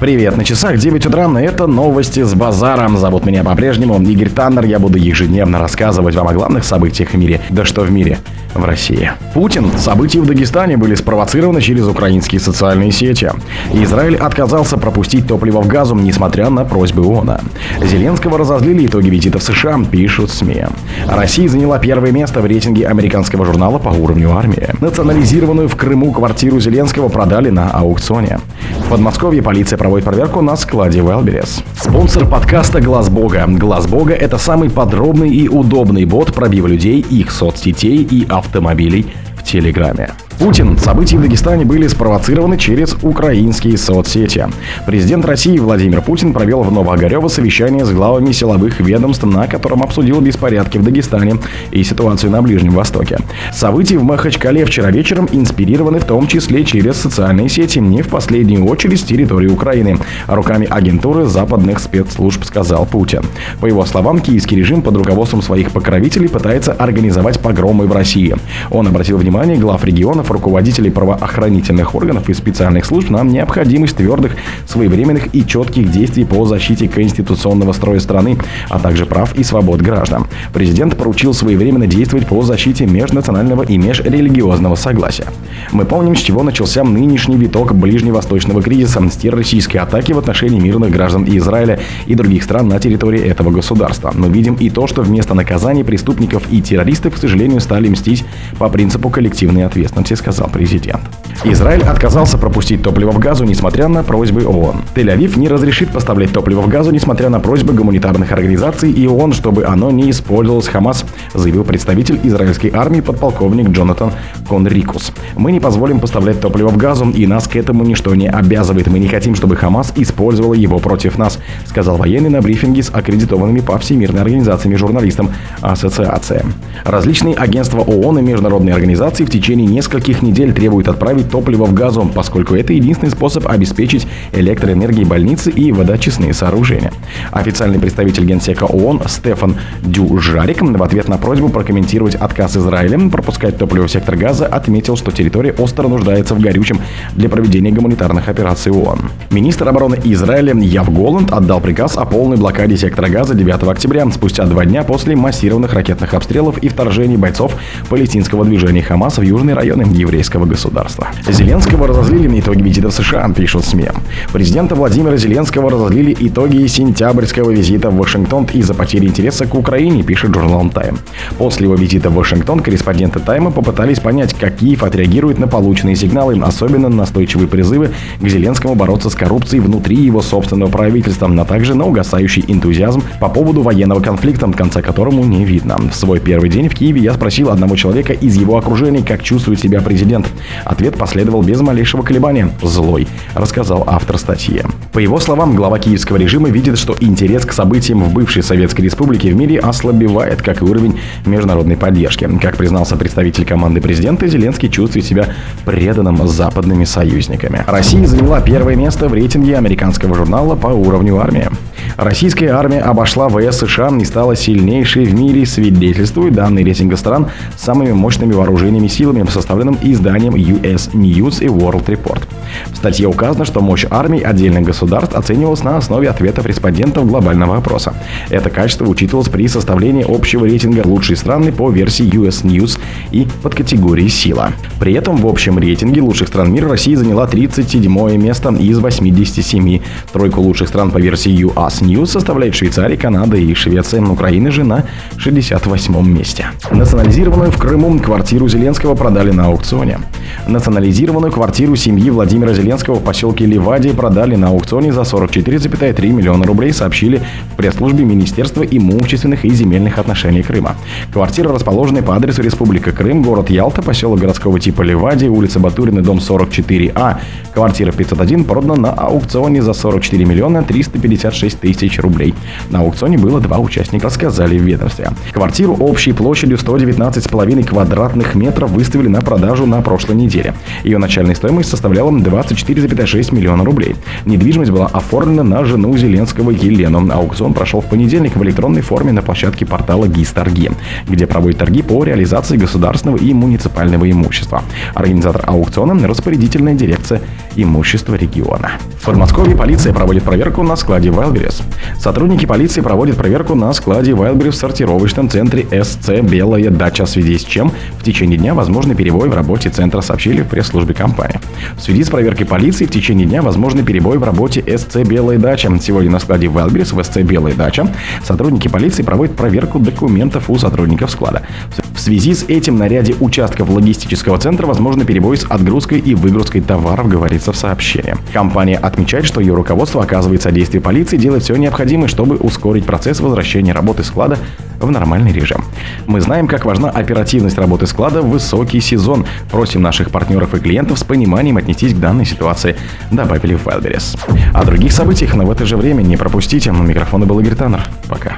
Привет, на часах 9 утра, это новости с базаром. Зовут меня по-прежнему Игорь Таннер. Я буду ежедневно рассказывать вам о главных событиях в мире. Да что в мире? В России. Путин. События в Дагестане были спровоцированы через украинские социальные сети. Израиль отказался пропустить топливо в Газу, несмотря на просьбы ООН. Зеленского разозлили итоги визита в США, пишут СМИ. Россия заняла первое место в рейтинге американского журнала по уровню армии. Национализированную в Крыму квартиру Зеленского продали на аукционе. В Подмосковье полиция проводит проверку на складе Wildberries. Спонсор подкаста Глаз Бога. Глаз Бога это самый подробный и удобный бот пробива людей, их соцсетей и автомобилей в Телеграме. Путин. События в Дагестане были спровоцированы через украинские соцсети. Президент России Владимир Путин провел в Новоогарево совещание с главами силовых ведомств, на котором обсудил беспорядки в Дагестане и ситуацию на Ближнем Востоке. События в Махачкале вчера вечером инспирированы в том числе через социальные сети, не в последнюю очередь с территории Украины, руками агентуры западных спецслужб, сказал Путин. По его словам, киевский режим под руководством своих покровителей пытается организовать погромы в России. Он обратил внимание глав регионов руководителей правоохранительных органов и специальных служб на необходимость твердых, своевременных и четких действий по защите конституционного строя страны, а также прав и свобод граждан. Президент поручил своевременно действовать по защите межнационального и межрелигиозного согласия. Мы помним, с чего начался нынешний виток ближневосточного кризиса с террористической атаки в отношении мирных граждан Израиля и других стран на территории этого государства. Мы видим и то, что вместо наказания преступников и террористов, к сожалению, стали мстить по принципу коллективной ответственности, сказал президент. Израиль отказался пропустить топливо в газу, несмотря на просьбы ООН. Тель-Авив не разрешит поставлять топливо в газу, несмотря на просьбы гуманитарных организаций и ООН, чтобы оно не использовалось Хамас, заявил представитель израильской армии подполковник Джонатан Конрикус. Мы не позволим поставлять топливо в газу, и нас к этому ничто не обязывает. Мы не хотим, чтобы Хамас использовал его против нас, сказал военный на брифинге с аккредитованными по Всемирной организациями журналистам Ассоциация. Различные агентства ООН и международные организации в течение нескольких нескольких недель требует отправить топливо в газу, поскольку это единственный способ обеспечить электроэнергией больницы и водочистные сооружения. Официальный представитель Генсека ООН Стефан Дюжарик в ответ на просьбу прокомментировать отказ Израиля пропускать топливо в сектор газа отметил, что территория остро нуждается в горючем для проведения гуманитарных операций ООН. Министр обороны Израиля Яв Голланд отдал приказ о полной блокаде сектора газа 9 октября, спустя два дня после массированных ракетных обстрелов и вторжений бойцов палестинского движения Хамас в южные районы еврейского государства. Зеленского разозлили на итоги визита в США, пишут СМИ. Президента Владимира Зеленского разозлили итоги сентябрьского визита в Вашингтон из-за потери интереса к Украине, пишет журнал Time. После его визита в Вашингтон корреспонденты Тайма попытались понять, как Киев отреагирует на полученные сигналы, особенно настойчивые призывы к Зеленскому бороться с коррупцией внутри его собственного правительства, а также на угасающий энтузиазм по поводу военного конфликта, конца которому не видно. В свой первый день в Киеве я спросил одного человека из его окружения, как чувствует себя президент. Ответ последовал без малейшего колебания. Злой, рассказал автор статьи. По его словам, глава киевского режима видит, что интерес к событиям в бывшей Советской Республике в мире ослабевает, как и уровень международной поддержки. Как признался представитель команды президента, Зеленский чувствует себя преданным западными союзниками. Россия заняла первое место в рейтинге американского журнала по уровню армии. Российская армия обошла ВС США и стала сильнейшей в мире, свидетельствует данные рейтинга стран с самыми мощными вооружениями силами, составленным изданием US News и World Report. В статье указано, что мощь армий отдельных государств оценивалась на основе ответов респондентов глобального опроса. Это качество учитывалось при составлении общего рейтинга «Лучшие страны» по версии US News и под категорией «Сила». При этом в общем рейтинге лучших стран мира Россия заняла 37 место из 87. Тройку лучших стран по версии US News составляет Швейцария, Канада и Швеция. Украина же на 68 месте. Национализированную в Крыму квартиру Зеленского продали на аукционе. Национализированную квартиру семьи Владимира Зеленского в поселке Ливадии продали на аукционе за 44,3 миллиона рублей, сообщили в пресс-службе Министерства имущественных и земельных отношений Крыма. Квартира расположена по адресу Республика Крым, город Ялта, поселок городского типа Ливадия, улица Батурина, дом 44А. Квартира 501 продана на аукционе за 44 миллиона 356 тысяч рублей. На аукционе было два участника, сказали в ведомстве. Квартиру общей площадью 119,5 квадратных метров выставили на продажу на прошлой неделе. Ее начальная стоимость составляла 24,6 миллиона рублей. Недвижимость была оформлена на жену Зеленского Елену. Аукцион прошел в понедельник в электронной форме на площадке портала ГИС Торги, где проводят торги по реализации государственного и муниципального имущества. Организатор аукциона – распорядительная дирекция имущества региона. Подмосковье полиция проводит проверку на складе Wildberries. Сотрудники полиции проводят проверку на складе Wildberries в сортировочном центре СЦ «Белая дача», в связи с чем в течение дня возможны перебой в работе центра, сообщили в пресс-службе компании. В связи с проверкой полиции в течение дня возможны перебой в работе СЦ «Белая дача». Сегодня на складе Wildberries в СЦ «Белая дача» сотрудники полиции проводят проверку документов у сотрудников склада. В связи с этим на ряде участков логистического центра возможно перебой с отгрузкой и выгрузкой товаров, говорится в сообщении. Компания отмечает, что ее руководство оказывает содействие полиции, делает все необходимое, чтобы ускорить процесс возвращения работы склада в нормальный режим. Мы знаем, как важна оперативность работы склада в высокий сезон. Просим наших партнеров и клиентов с пониманием отнестись к данной ситуации, добавили в Wildberries. О других событиях, но в это же время не пропустите. У микрофона был Игорь Таннер. Пока.